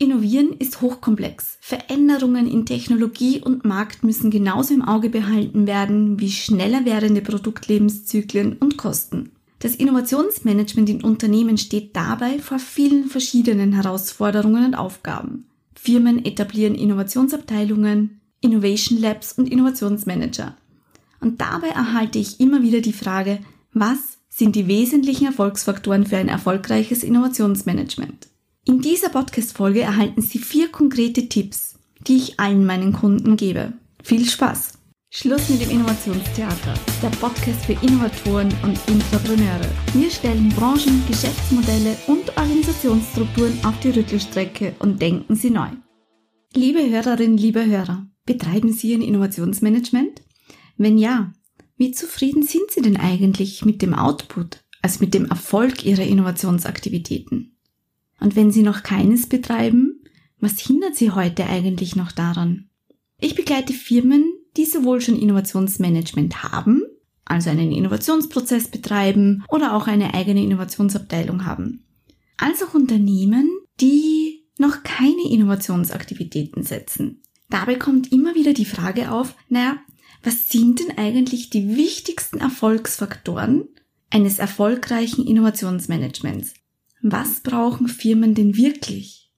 Innovieren ist hochkomplex. Veränderungen in Technologie und Markt müssen genauso im Auge behalten werden wie schneller werdende Produktlebenszyklen und Kosten. Das Innovationsmanagement in Unternehmen steht dabei vor vielen verschiedenen Herausforderungen und Aufgaben. Firmen etablieren Innovationsabteilungen, Innovation Labs und Innovationsmanager. Und dabei erhalte ich immer wieder die Frage, was sind die wesentlichen Erfolgsfaktoren für ein erfolgreiches Innovationsmanagement? In dieser Podcast-Folge erhalten Sie vier konkrete Tipps, die ich allen meinen Kunden gebe. Viel Spaß! Schluss mit dem Innovationstheater, der Podcast für Innovatoren und Intrapreneure. Wir stellen Branchen, Geschäftsmodelle und Organisationsstrukturen auf die Rüttelstrecke und denken sie neu. Liebe Hörerinnen, liebe Hörer, betreiben Sie ein Innovationsmanagement? Wenn ja, wie zufrieden sind Sie denn eigentlich mit dem Output, also mit dem Erfolg Ihrer Innovationsaktivitäten? Und wenn Sie noch keines betreiben, was hindert Sie heute eigentlich noch daran? Ich begleite Firmen, die sowohl schon Innovationsmanagement haben, also einen Innovationsprozess betreiben oder auch eine eigene Innovationsabteilung haben, als auch Unternehmen, die noch keine Innovationsaktivitäten setzen. Dabei kommt immer wieder die Frage auf, naja, was sind denn eigentlich die wichtigsten Erfolgsfaktoren eines erfolgreichen Innovationsmanagements? Was brauchen Firmen denn wirklich?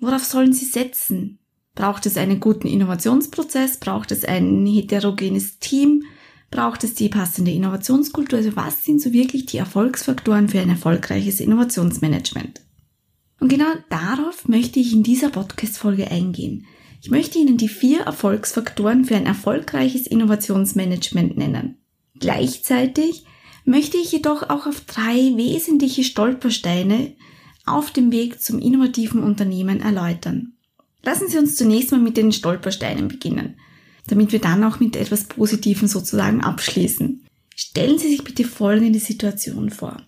Worauf sollen sie setzen? Braucht es einen guten Innovationsprozess? Braucht es ein heterogenes Team? Braucht es die passende Innovationskultur? Also was sind so wirklich die Erfolgsfaktoren für ein erfolgreiches Innovationsmanagement? Und genau darauf möchte ich in dieser Podcast-Folge eingehen. Ich möchte Ihnen die vier Erfolgsfaktoren für ein erfolgreiches Innovationsmanagement nennen. Gleichzeitig möchte ich jedoch auch auf drei wesentliche Stolpersteine auf dem Weg zum innovativen Unternehmen erläutern. Lassen Sie uns zunächst mal mit den Stolpersteinen beginnen, damit wir dann auch mit etwas Positivem sozusagen abschließen. Stellen Sie sich bitte folgende Situation vor.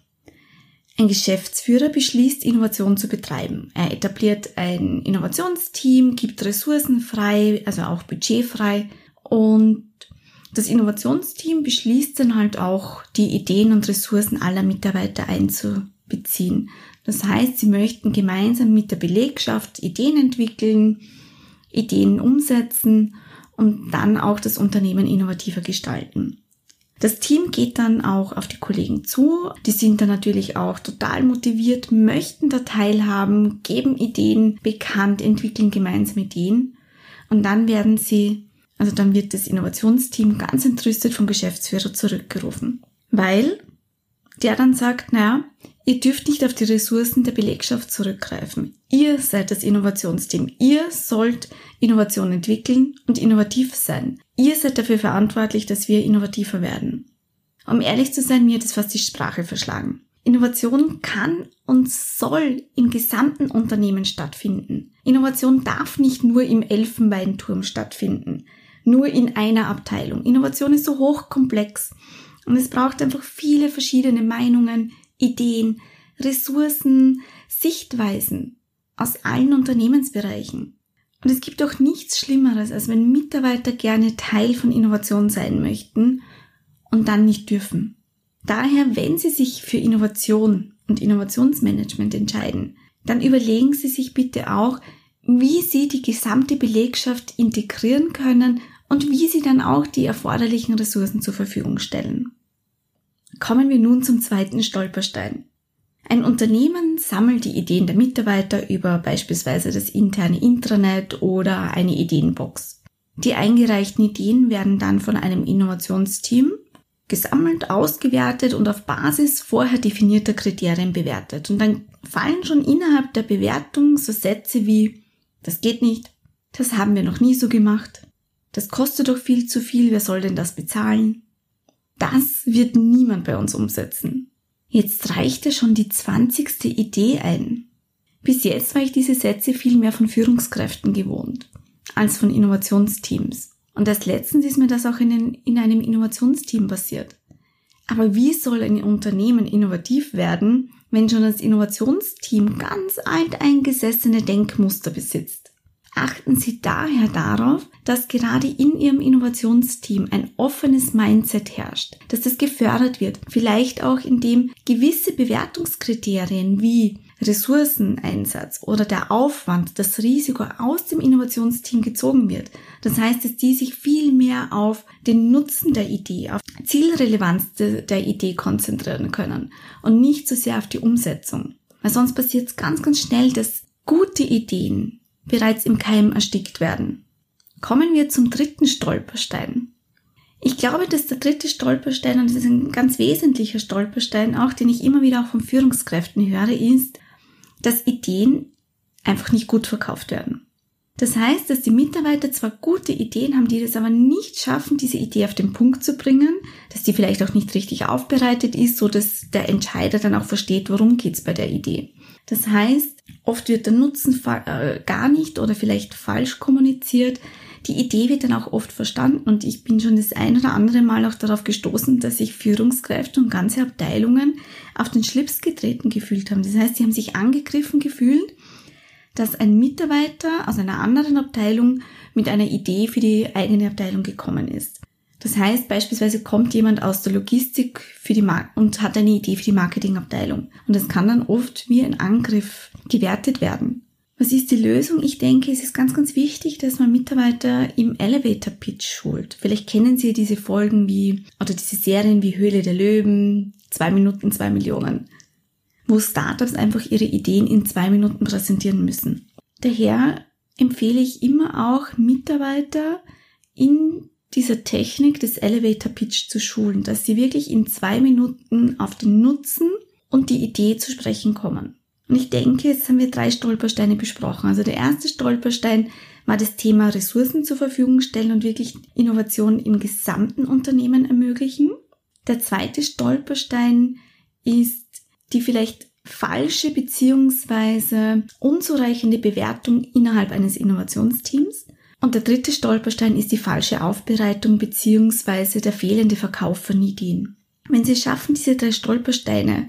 Ein Geschäftsführer beschließt, Innovation zu betreiben. Er etabliert ein Innovationsteam, gibt Ressourcen frei, also auch budgetfrei und das Innovationsteam beschließt dann halt auch, die Ideen und Ressourcen aller Mitarbeiter einzubeziehen. Das heißt, sie möchten gemeinsam mit der Belegschaft Ideen entwickeln, Ideen umsetzen und dann auch das Unternehmen innovativer gestalten. Das Team geht dann auch auf die Kollegen zu. Die sind dann natürlich auch total motiviert, möchten da teilhaben, geben Ideen bekannt, entwickeln gemeinsam Ideen. Und dann werden sie, also dann wird das Innovationsteam ganz entrüstet vom Geschäftsführer zurückgerufen. Weil der dann sagt, naja, ihr dürft nicht auf die Ressourcen der Belegschaft zurückgreifen. Ihr seid das Innovationsteam. Ihr sollt Innovation entwickeln und innovativ sein. Ihr seid dafür verantwortlich, dass wir innovativer werden. Um ehrlich zu sein, mir hat es fast die Sprache verschlagen. Innovation kann und soll im gesamten Unternehmen stattfinden. Innovation darf nicht nur im Elfenbeinturm stattfinden, nur in einer Abteilung. Innovation ist so hochkomplex und es braucht einfach viele verschiedene Meinungen, Ideen, Ressourcen, Sichtweisen aus allen Unternehmensbereichen. Und es gibt auch nichts Schlimmeres, als wenn Mitarbeiter gerne Teil von Innovation sein möchten und dann nicht dürfen. Daher, wenn Sie sich für Innovation und Innovationsmanagement entscheiden, dann überlegen Sie sich bitte auch, wie Sie die gesamte Belegschaft integrieren können und wie Sie dann auch die erforderlichen Ressourcen zur Verfügung stellen. Kommen wir nun zum zweiten Stolperstein. Ein Unternehmen sammelt die Ideen der Mitarbeiter über beispielsweise das interne Intranet oder eine Ideenbox. Die eingereichten Ideen werden dann von einem Innovationsteam gesammelt, ausgewertet und auf Basis vorher definierter Kriterien bewertet. Und dann fallen schon innerhalb der Bewertung so Sätze wie, das geht nicht, das haben wir noch nie so gemacht, das kostet doch viel zu viel, wer soll denn das bezahlen? Das wird niemand bei uns umsetzen. Jetzt reichte schon die zwanzigste Idee ein. Bis jetzt war ich diese Sätze viel mehr von Führungskräften gewohnt, als von Innovationsteams. Und erst letztens ist mir das auch in, in einem Innovationsteam passiert. Aber wie soll ein Unternehmen innovativ werden, wenn schon das Innovationsteam ganz alteingesessene Denkmuster besitzt? Achten Sie daher darauf, dass gerade in Ihrem Innovationsteam ein offenes Mindset herrscht, dass das gefördert wird, vielleicht auch indem gewisse Bewertungskriterien wie Ressourceneinsatz oder der Aufwand, das Risiko aus dem Innovationsteam gezogen wird. Das heißt, dass die sich viel mehr auf den Nutzen der Idee, auf Zielrelevanz der Idee konzentrieren können und nicht so sehr auf die Umsetzung. Weil sonst passiert es ganz, ganz schnell, dass gute Ideen bereits im Keim erstickt werden. Kommen wir zum dritten Stolperstein. Ich glaube, dass der dritte Stolperstein, und das ist ein ganz wesentlicher Stolperstein auch, den ich immer wieder auch von Führungskräften höre, ist, dass Ideen einfach nicht gut verkauft werden. Das heißt, dass die Mitarbeiter zwar gute Ideen haben, die das aber nicht schaffen, diese Idee auf den Punkt zu bringen, dass die vielleicht auch nicht richtig aufbereitet ist, so dass der Entscheider dann auch versteht, worum geht's bei der Idee. Das heißt, oft wird der Nutzen äh, gar nicht oder vielleicht falsch kommuniziert die Idee wird dann auch oft verstanden und ich bin schon das ein oder andere Mal auch darauf gestoßen, dass sich Führungskräfte und ganze Abteilungen auf den Schlips getreten gefühlt haben. Das heißt, sie haben sich angegriffen gefühlt, dass ein Mitarbeiter aus einer anderen Abteilung mit einer Idee für die eigene Abteilung gekommen ist. Das heißt, beispielsweise kommt jemand aus der Logistik für die Mar und hat eine Idee für die Marketingabteilung. Und das kann dann oft wie ein Angriff gewertet werden. Was ist die Lösung? Ich denke, es ist ganz, ganz wichtig, dass man Mitarbeiter im Elevator Pitch schult. Vielleicht kennen Sie diese Folgen wie, oder diese Serien wie Höhle der Löwen, zwei Minuten, zwei Millionen, wo Startups einfach ihre Ideen in zwei Minuten präsentieren müssen. Daher empfehle ich immer auch Mitarbeiter in dieser Technik des Elevator Pitch zu schulen, dass sie wirklich in zwei Minuten auf den Nutzen und die Idee zu sprechen kommen. Und ich denke, jetzt haben wir drei Stolpersteine besprochen. Also der erste Stolperstein war das Thema Ressourcen zur Verfügung stellen und wirklich Innovation im gesamten Unternehmen ermöglichen. Der zweite Stolperstein ist die vielleicht falsche beziehungsweise unzureichende Bewertung innerhalb eines Innovationsteams. Und der dritte Stolperstein ist die falsche Aufbereitung beziehungsweise der fehlende Verkauf von Ideen. Wenn Sie schaffen, diese drei Stolpersteine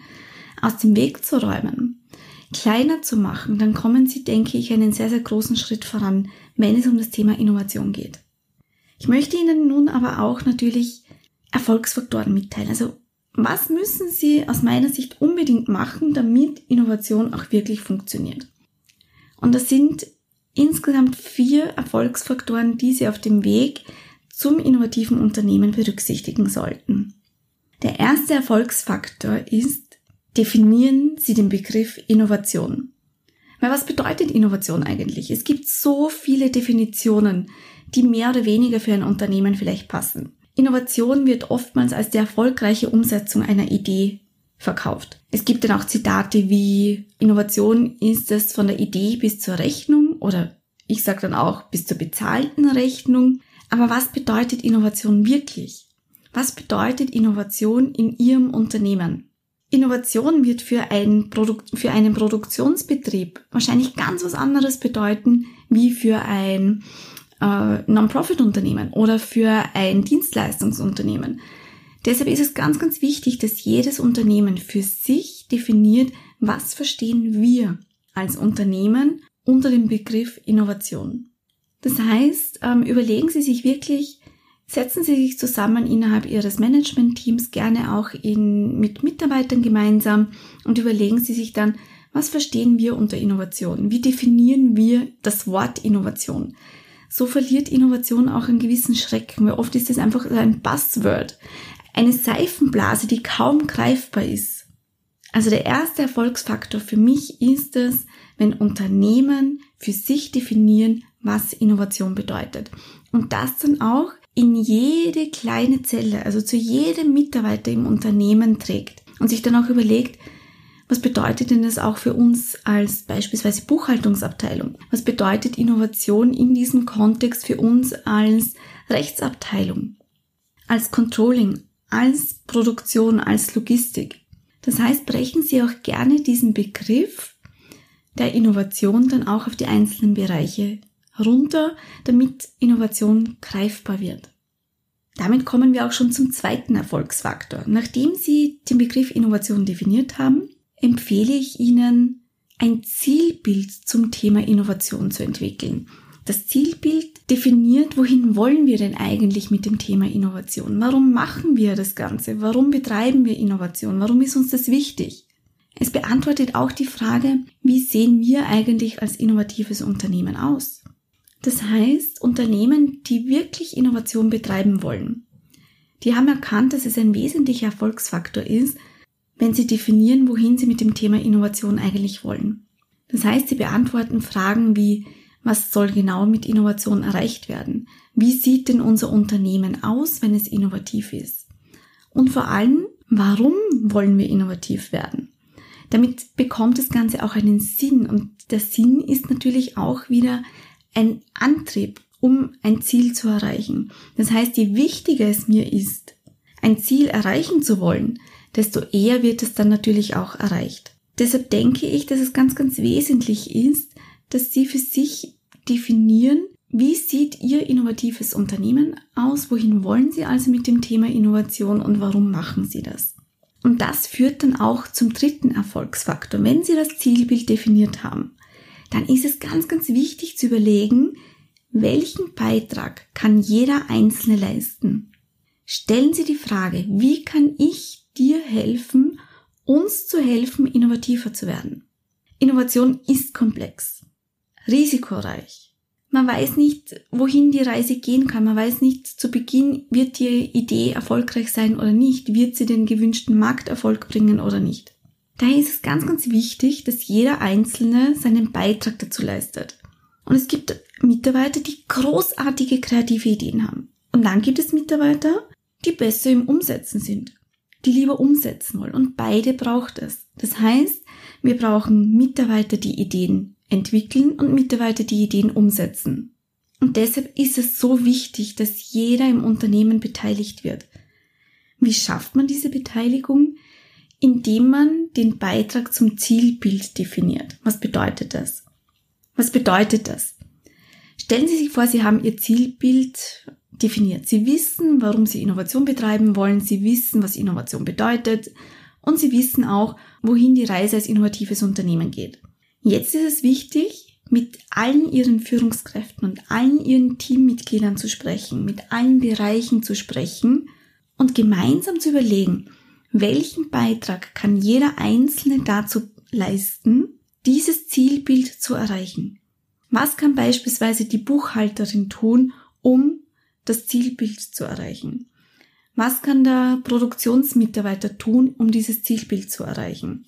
aus dem Weg zu räumen, kleiner zu machen, dann kommen Sie, denke ich, einen sehr, sehr großen Schritt voran, wenn es um das Thema Innovation geht. Ich möchte Ihnen nun aber auch natürlich Erfolgsfaktoren mitteilen. Also was müssen Sie aus meiner Sicht unbedingt machen, damit Innovation auch wirklich funktioniert? Und das sind insgesamt vier Erfolgsfaktoren, die Sie auf dem Weg zum innovativen Unternehmen berücksichtigen sollten. Der erste Erfolgsfaktor ist definieren Sie den Begriff Innovation. Weil was bedeutet Innovation eigentlich? Es gibt so viele Definitionen, die mehr oder weniger für ein Unternehmen vielleicht passen. Innovation wird oftmals als die erfolgreiche Umsetzung einer Idee verkauft. Es gibt dann auch Zitate wie Innovation ist es von der Idee bis zur Rechnung oder ich sage dann auch bis zur bezahlten Rechnung. Aber was bedeutet Innovation wirklich? Was bedeutet Innovation in Ihrem Unternehmen? Innovation wird für, ein Produkt, für einen Produktionsbetrieb wahrscheinlich ganz was anderes bedeuten wie für ein äh, Non-Profit-Unternehmen oder für ein Dienstleistungsunternehmen. Deshalb ist es ganz, ganz wichtig, dass jedes Unternehmen für sich definiert, was verstehen wir als Unternehmen unter dem Begriff Innovation. Das heißt, ähm, überlegen Sie sich wirklich, Setzen Sie sich zusammen innerhalb Ihres Managementteams, gerne auch in, mit Mitarbeitern gemeinsam und überlegen Sie sich dann, was verstehen wir unter Innovation? Wie definieren wir das Wort Innovation? So verliert Innovation auch einen gewissen Schrecken, weil oft ist es einfach ein Buzzword, eine Seifenblase, die kaum greifbar ist. Also der erste Erfolgsfaktor für mich ist es, wenn Unternehmen für sich definieren, was Innovation bedeutet. Und das dann auch in jede kleine Zelle, also zu jedem Mitarbeiter im Unternehmen trägt und sich dann auch überlegt, was bedeutet denn das auch für uns als beispielsweise Buchhaltungsabteilung? Was bedeutet Innovation in diesem Kontext für uns als Rechtsabteilung, als Controlling, als Produktion, als Logistik? Das heißt, brechen Sie auch gerne diesen Begriff der Innovation dann auch auf die einzelnen Bereiche runter, damit Innovation greifbar wird. Damit kommen wir auch schon zum zweiten Erfolgsfaktor. Nachdem Sie den Begriff Innovation definiert haben, empfehle ich Ihnen, ein Zielbild zum Thema Innovation zu entwickeln. Das Zielbild definiert, wohin wollen wir denn eigentlich mit dem Thema Innovation? Warum machen wir das Ganze? Warum betreiben wir Innovation? Warum ist uns das wichtig? Es beantwortet auch die Frage, wie sehen wir eigentlich als innovatives Unternehmen aus? Das heißt, Unternehmen, die wirklich Innovation betreiben wollen, die haben erkannt, dass es ein wesentlicher Erfolgsfaktor ist, wenn sie definieren, wohin sie mit dem Thema Innovation eigentlich wollen. Das heißt, sie beantworten Fragen wie, was soll genau mit Innovation erreicht werden? Wie sieht denn unser Unternehmen aus, wenn es innovativ ist? Und vor allem, warum wollen wir innovativ werden? Damit bekommt das Ganze auch einen Sinn und der Sinn ist natürlich auch wieder ein Antrieb, um ein Ziel zu erreichen. Das heißt, je wichtiger es mir ist, ein Ziel erreichen zu wollen, desto eher wird es dann natürlich auch erreicht. Deshalb denke ich, dass es ganz, ganz wesentlich ist, dass Sie für sich definieren, wie sieht Ihr innovatives Unternehmen aus, wohin wollen Sie also mit dem Thema Innovation und warum machen Sie das? Und das führt dann auch zum dritten Erfolgsfaktor. Wenn Sie das Zielbild definiert haben, dann ist es ganz, ganz wichtig zu überlegen, welchen Beitrag kann jeder Einzelne leisten? Stellen Sie die Frage, wie kann ich dir helfen, uns zu helfen, innovativer zu werden? Innovation ist komplex, risikoreich, man weiß nicht, wohin die Reise gehen kann. Man weiß nicht, zu Beginn wird die Idee erfolgreich sein oder nicht. Wird sie den gewünschten Markterfolg bringen oder nicht. Daher ist es ganz, ganz wichtig, dass jeder Einzelne seinen Beitrag dazu leistet. Und es gibt Mitarbeiter, die großartige kreative Ideen haben. Und dann gibt es Mitarbeiter, die besser im Umsetzen sind, die lieber umsetzen wollen. Und beide braucht es. Das heißt, wir brauchen Mitarbeiter, die Ideen entwickeln und Mitarbeiter die Ideen umsetzen. Und deshalb ist es so wichtig, dass jeder im Unternehmen beteiligt wird. Wie schafft man diese Beteiligung? Indem man den Beitrag zum Zielbild definiert. Was bedeutet das? Was bedeutet das? Stellen Sie sich vor, Sie haben Ihr Zielbild definiert. Sie wissen, warum Sie Innovation betreiben wollen. Sie wissen, was Innovation bedeutet. Und Sie wissen auch, wohin die Reise als innovatives Unternehmen geht. Jetzt ist es wichtig, mit allen ihren Führungskräften und allen ihren Teammitgliedern zu sprechen, mit allen Bereichen zu sprechen und gemeinsam zu überlegen, welchen Beitrag kann jeder Einzelne dazu leisten, dieses Zielbild zu erreichen. Was kann beispielsweise die Buchhalterin tun, um das Zielbild zu erreichen? Was kann der Produktionsmitarbeiter tun, um dieses Zielbild zu erreichen?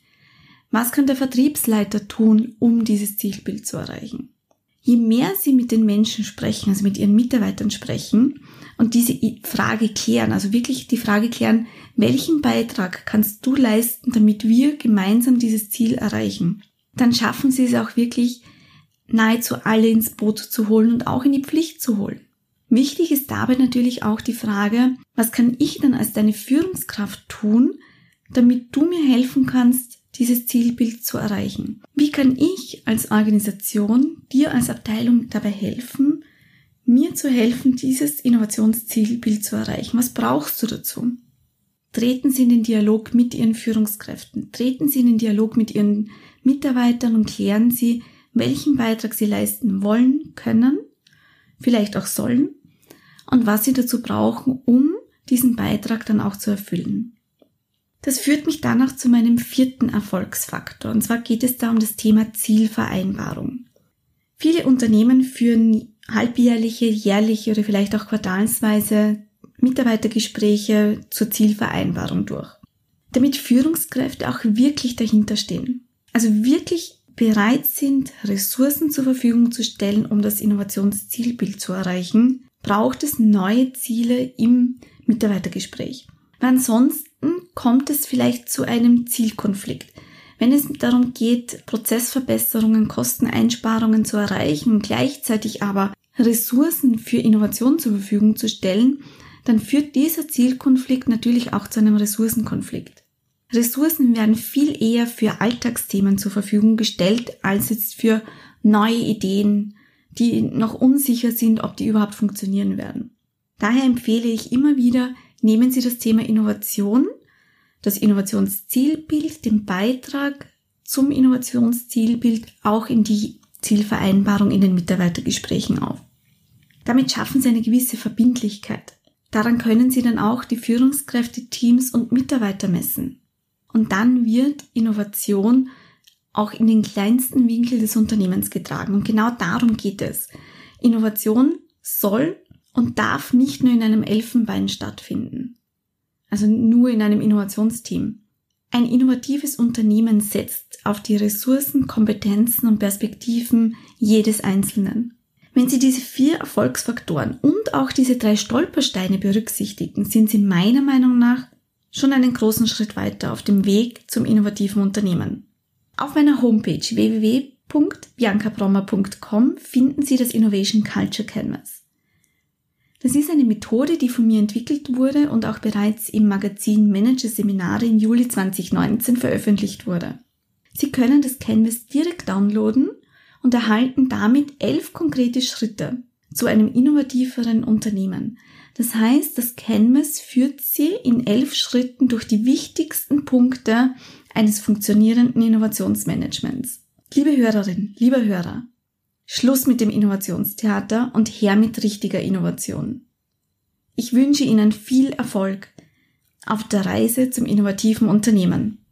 Was kann der Vertriebsleiter tun, um dieses Zielbild zu erreichen? Je mehr Sie mit den Menschen sprechen, also mit Ihren Mitarbeitern sprechen und diese Frage klären, also wirklich die Frage klären, welchen Beitrag kannst du leisten, damit wir gemeinsam dieses Ziel erreichen, dann schaffen Sie es auch wirklich nahezu alle ins Boot zu holen und auch in die Pflicht zu holen. Wichtig ist dabei natürlich auch die Frage, was kann ich dann als deine Führungskraft tun, damit du mir helfen kannst, dieses Zielbild zu erreichen? Wie kann ich als Organisation dir als Abteilung dabei helfen, mir zu helfen, dieses Innovationszielbild zu erreichen? Was brauchst du dazu? Treten Sie in den Dialog mit Ihren Führungskräften, treten Sie in den Dialog mit Ihren Mitarbeitern und klären Sie, welchen Beitrag Sie leisten wollen, können, vielleicht auch sollen und was Sie dazu brauchen, um diesen Beitrag dann auch zu erfüllen. Das führt mich danach zu meinem vierten Erfolgsfaktor. Und zwar geht es da um das Thema Zielvereinbarung. Viele Unternehmen führen halbjährliche, jährliche oder vielleicht auch quartalsweise Mitarbeitergespräche zur Zielvereinbarung durch. Damit Führungskräfte auch wirklich dahinter stehen. Also wirklich bereit sind, Ressourcen zur Verfügung zu stellen, um das Innovationszielbild zu erreichen, braucht es neue Ziele im Mitarbeitergespräch. Weil ansonsten kommt es vielleicht zu einem Zielkonflikt. Wenn es darum geht, Prozessverbesserungen, Kosteneinsparungen zu erreichen, gleichzeitig aber Ressourcen für Innovation zur Verfügung zu stellen, dann führt dieser Zielkonflikt natürlich auch zu einem Ressourcenkonflikt. Ressourcen werden viel eher für Alltagsthemen zur Verfügung gestellt, als jetzt für neue Ideen, die noch unsicher sind, ob die überhaupt funktionieren werden. Daher empfehle ich immer wieder, nehmen Sie das Thema Innovation, das Innovationszielbild, den Beitrag zum Innovationszielbild auch in die Zielvereinbarung in den Mitarbeitergesprächen auf. Damit schaffen Sie eine gewisse Verbindlichkeit. Daran können Sie dann auch die Führungskräfte, Teams und Mitarbeiter messen. Und dann wird Innovation auch in den kleinsten Winkel des Unternehmens getragen. Und genau darum geht es. Innovation soll und darf nicht nur in einem Elfenbein stattfinden. Also nur in einem Innovationsteam. Ein innovatives Unternehmen setzt auf die Ressourcen, Kompetenzen und Perspektiven jedes Einzelnen. Wenn Sie diese vier Erfolgsfaktoren und auch diese drei Stolpersteine berücksichtigen, sind Sie meiner Meinung nach schon einen großen Schritt weiter auf dem Weg zum innovativen Unternehmen. Auf meiner Homepage www.biancabrommer.com finden Sie das Innovation Culture Canvas. Das ist eine Methode, die von mir entwickelt wurde und auch bereits im Magazin Manager Seminare im Juli 2019 veröffentlicht wurde. Sie können das Canvas direkt downloaden und erhalten damit elf konkrete Schritte zu einem innovativeren Unternehmen. Das heißt, das Canvas führt Sie in elf Schritten durch die wichtigsten Punkte eines funktionierenden Innovationsmanagements. Liebe Hörerin, lieber Hörer, Schluss mit dem Innovationstheater und her mit richtiger Innovation. Ich wünsche Ihnen viel Erfolg auf der Reise zum innovativen Unternehmen.